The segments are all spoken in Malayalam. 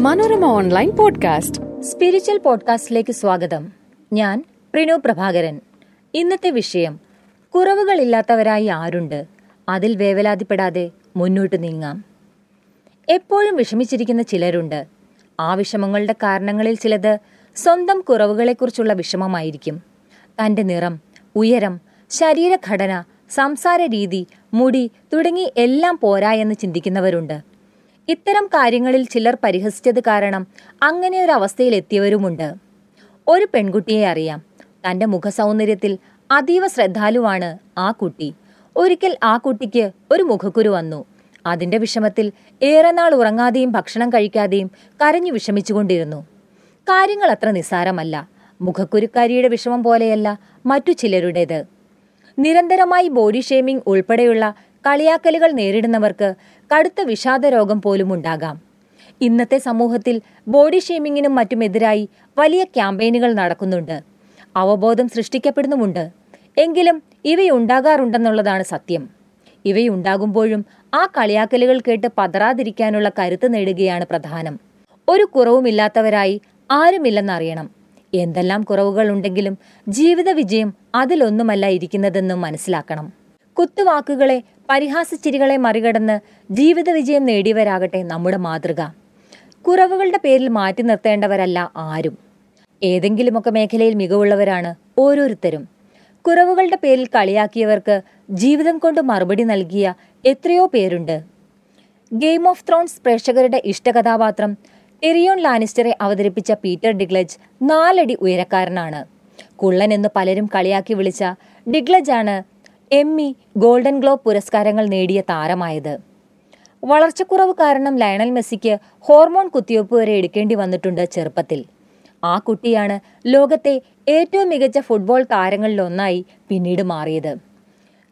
Manorama online podcast. സ്പിരിച്വൽ പോഡ്കാസ്റ്റിലേക്ക് സ്വാഗതം. ഞാൻ പ്രിനു പ്രഭാകരൻ. ഇന്നത്തെ വിഷയം കുറവുകളില്ലാത്തവരായി ആരുണ്ട്? അതിൽ വേവലാതിപ്പെടാതെ മുന്നോട്ട് നീങ്ങാം. എപ്പോഴും വിഷമിച്ചിരിക്കുന്ന ചിലരുണ്ട്. ആ വിഷമങ്ങളുടെ കാരണങ്ങളിൽ ചിലത് സ്വന്തം കുറവുകളെക്കുറിച്ചുള്ള വിഷമമായിരിക്കും. തന്റെ നിറം ഉയരം ശരീരഘടന സംസാര രീതി മുടി തുടങ്ങി എല്ലാം പോരാ എന്ന് ചിന്തിക്കുന്നവരുണ്ട്. ഇത്തരം കാര്യങ്ങളിൽ ചിലർ പരിഹസിച്ചത് കാരണം അങ്ങനെ ഒരു അവസ്ഥയിൽ എത്തിയവരുമുണ്ട്. ഒരു പെൺകുട്ടിയെ അറിയാം. തന്റെ മുഖസൗന്ദര്യത്തിൽ അതീവ ശ്രദ്ധാലുവാണ് ആ കുട്ടി. ഒരിക്കൽ ആ കുട്ടിക്ക് ഒരു മുഖക്കുരു വന്നു. അതിന്റെ വിഷമത്തിൽ ഏറെ നാൾ ഉറങ്ങാതെയും ഭക്ഷണം കഴിക്കാതെയും കരഞ്ഞു വിഷമിച്ചുകൊണ്ടിരുന്നു. കാര്യങ്ങൾ അത്ര നിസ്സാരമല്ല. മുഖക്കുരുക്കാരിയുടെ വിഷമം പോലെയല്ല മറ്റു ചിലരുടേത്. നിരന്തരമായി ബോഡി ഷേമിംഗ് ഉൾപ്പെടെയുള്ള കളിയാക്കലുകൾ നേരിടുന്നവർക്ക് കടുത്ത വിഷാദ രോഗം പോലും ഉണ്ടാകാം ഇന്നത്തെ സമൂഹത്തിൽ ബോഡി ഷേമിങ്ങിനും മറ്റുമെതിരായി വലിയ ക്യാമ്പയിനുകൾ നടക്കുന്നുണ്ട്. അവബോധം സൃഷ്ടിക്കപ്പെടുന്നുമുണ്ട്. എങ്കിലും ഇവയുണ്ടാകാറുണ്ടെന്നുള്ളതാണ് സത്യം. ഇവയുണ്ടാകുമ്പോഴും ആ കളിയാക്കലുകൾ കേട്ട് പതറാതിരിക്കാനുള്ള കരുത്ത് നേടുകയാണ് പ്രധാനം. ഒരു കുറവുമില്ലാത്തവരായി ആരുമില്ലെന്നറിയണം. എന്തെല്ലാം കുറവുകൾ ഉണ്ടെങ്കിലും ജീവിത വിജയം അതിലൊന്നുമല്ല ഇരിക്കുന്നതെന്നും മനസ്സിലാക്കണം. കുത്തുവാക്കുകളെ പരിഹാസച്ചിരികളെ മറികടന്ന് ജീവിത വിജയം നേടിയവരാകട്ടെ നമ്മുടെ മാതൃക. കുറവുകളുടെ പേരിൽ മാറ്റി നിർത്തേണ്ടവരല്ല ആരും. ഏതെങ്കിലുമൊക്കെ മേഖലയിൽ മികവുള്ളവരാണ് ഓരോരുത്തരും. കുറവുകളുടെ പേരിൽ കളിയാക്കിയവർക്ക് ജീവിതം കൊണ്ട് മറുപടി നൽകിയ എത്രയോ പേരുണ്ട്. ഗെയിം ഓഫ് ത്രോൺസ് പ്രേക്ഷകരുടെ ഇഷ്ടകഥാപാത്രം എറിയോൺ ലാനിസ്റ്ററെ അവതരിപ്പിച്ച പീറ്റർ ഡിഗ്ലജ് നാലടി ഉയരക്കാരനാണ്. കുള്ളൻ എന്ന് പലരും കളിയാക്കി വിളിച്ച ഡിഗ്ലജ് ആണ് എമ്മി ഗോൾഡൻ ഗ്ലോബ് പുരസ്കാരങ്ങൾ നേടിയ താരമായത്. വളർച്ചക്കുറവ് കാരണം ലയണൽ മെസ്സിക്ക് ഹോർമോൺ കുത്തിവയ്പ് വരെ എടുക്കേണ്ടി വന്നിട്ടുണ്ട് ചെറുപ്പത്തിൽ. ആ കുട്ടിയാണ് ലോകത്തെ ഏറ്റവും മികച്ച ഫുട്ബോൾ താരങ്ങളിലൊന്നായി പിന്നീട് മാറിയത്.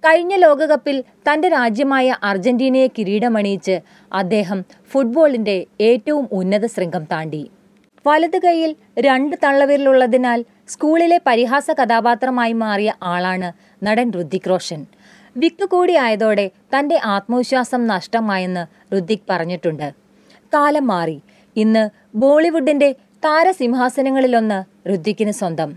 കഴിഞ്ഞ ലോകകപ്പിൽ തന്റെ രാജ്യമായ അർജന്റീനയെ കിരീടമണിയിച്ച് അദ്ദേഹം ഫുട്ബോളിന്റെ ഏറ്റവും ഉന്നത ശൃംഖം താണ്ടി. വലത് കൈയിൽ രണ്ട് തള്ളവിരലുള്ളതിനാൽ സ്കൂളിലെ പരിഹാസ കഥാപാത്രമായി മാറിയ ആളാണ് നടൻ ഋതിക് റോഷൻ. വിക്ക് കൂടിയായതോടെ തന്റെ ആത്മവിശ്വാസം നഷ്ടമായെന്ന് ഋതിക് പറഞ്ഞിട്ടുണ്ട്. കാലം മാറി. ഇന്ന് ബോളിവുഡിന്റെ താരസിംഹാസനങ്ങളിലൊന്ന് ഋതിക്കിന് സ്വന്തം.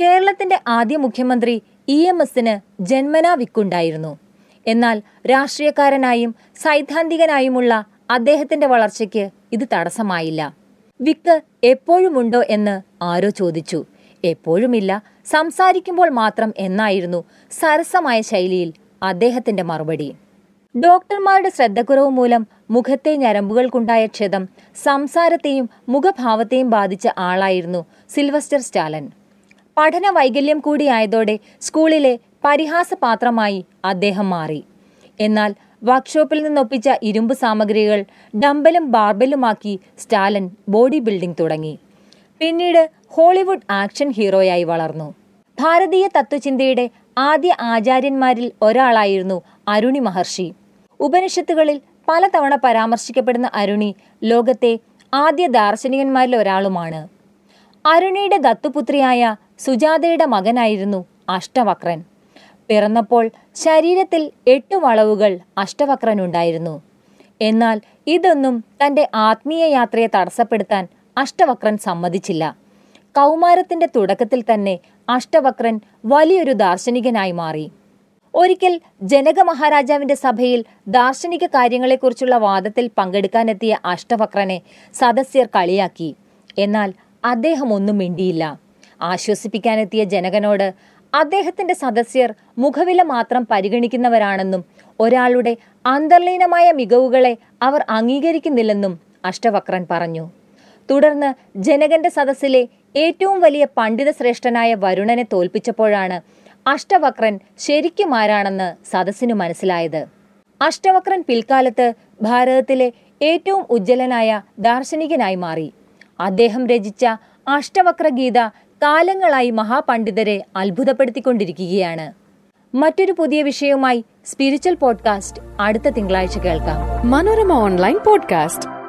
കേരളത്തിന്റെ ആദ്യ മുഖ്യമന്ത്രി ഇ എം എസിന് ജന്മനാ വിക്കുണ്ടായിരുന്നു. എന്നാൽ രാഷ്ട്രീയക്കാരനായും സൈദ്ധാന്തികനായുമുള്ള അദ്ദേഹത്തിന്റെ വളർച്ചയ്ക്ക് ഇത് തടസ്സമായില്ല. വിക്ക് എപ്പോഴുമുണ്ടോ എന്ന് ആരോ ചോദിച്ചു. എപ്പോഴുമില്ല സംസാരിക്കുമ്പോൾ മാത്രം എന്നായിരുന്നു സരസമായ ശൈലിയിൽ അദ്ദേഹത്തിന്റെ മറുപടി. ഡോക്ടർമാരുടെ ശ്രദ്ധക്കുറവ് മൂലം മുഖത്തെ ഞരമ്പുകൾക്കുണ്ടായ ക്ഷതം സംസാരത്തെയും മുഖഭാവത്തെയും ബാധിച്ച ആളായിരുന്നു സിൽവസ്റ്റർ സ്റ്റാലൻ. പഠന വൈകല്യം കൂടിയായതോടെ സ്കൂളിലെ പരിഹാസപാത്രമായി അദ്ദേഹം മാറി. എന്നാൽ വർക്ക്ഷോപ്പിൽ നിന്നൊപ്പിച്ച ഇരുമ്പ് സാമഗ്രികൾ ഡമ്പലും ബാർബലുമാക്കി സ്റ്റാലൻ ബോഡി ബിൽഡിംഗ് തുടങ്ങി. പിന്നീട് ഹോളിവുഡ് ആക്ഷൻ ഹീറോയായി വളർന്നു. ഭാരതീയ തത്വചിന്തയുടെ ആദ്യ ആചാര്യന്മാരിൽ ഒരാളായിരുന്നു അരുണി മഹർഷി. ഉപനിഷത്തുകളിൽ പലതവണ പരാമർശിക്കപ്പെടുന്ന അരുണി ലോകത്തെ ആദ്യ ദാർശനികന്മാരിൽ ഒരാളുമാണ്. അരുണിയുടെ ദത്തുപുത്രിയായ സുജാതയുടെ മകനായിരുന്നു അഷ്ടവക്രൻ. പിറന്നപ്പോൾ ശരീരത്തിൽ എട്ട് വളവുകൾ അഷ്ടവക്രനുണ്ടായിരുന്നു. എന്നാൽ ഇതൊന്നും തന്റെ ആത്മീയ യാത്രയെ തടസ്സപ്പെടുത്താൻ അഷ്ടവക്രൻ സമ്മതിച്ചില്ല. കൗമാരത്തിന്റെ തുടക്കത്തിൽ തന്നെ അഷ്ടവക്രൻ വലിയൊരു ദാർശനികനായി മാറി. ഒരിക്കൽ ജനക മഹാരാജാവിന്റെ സഭയിൽ ദാർശനിക കാര്യങ്ങളെക്കുറിച്ചുള്ള വാദത്തിൽ പങ്കെടുക്കാനെത്തിയ അഷ്ടവക്രനെ സദസ്യർ കളിയാക്കി. എന്നാൽ അദ്ദേഹം ഒന്നും മിണ്ടിയില്ല. ആശ്വസിപ്പിക്കാനെത്തിയ ജനകനോട് അദ്ദേഹത്തിന്റെ സദസ്യർ മുഖവില മാത്രം പരിഗണിക്കുന്നവരാണെന്നും ഒരാളുടെ അന്തർലീനമായ മികവുകളെ അവർ അംഗീകരിക്കുന്നില്ലെന്നും അഷ്ടവക്രൻ പറഞ്ഞു. തുടർന്ന് ജനകന്റെ സദസ്സിലെ ഏറ്റവും വലിയ പണ്ഡിത ശ്രേഷ്ഠനായ വരുണനെ തോൽപ്പിച്ചപ്പോഴാണ് അഷ്ടവക്രൻ ശരിക്കും ആരാണെന്ന് സദസ്സിനു മനസ്സിലായത്. അഷ്ടവക്രൻ പിൽക്കാലത്ത് ഭാരതത്തിലെ ഏറ്റവും ഉജ്ജ്വലനായ ദാർശനികനായി മാറി. അദ്ദേഹം രചിച്ച അഷ്ടവക്ര ഗീത കാലങ്ങളായി മഹാപണ്ഡിതരെ അത്ഭുതപ്പെടുത്തിക്കൊണ്ടിരിക്കുകയാണ്. മറ്റൊരു പുതിയ വിഷയവുമായി സ്പിരിച്വൽ പോഡ്കാസ്റ്റ് അടുത്ത തിങ്കളാഴ്ച കേൾക്കാം. Manorama online podcast.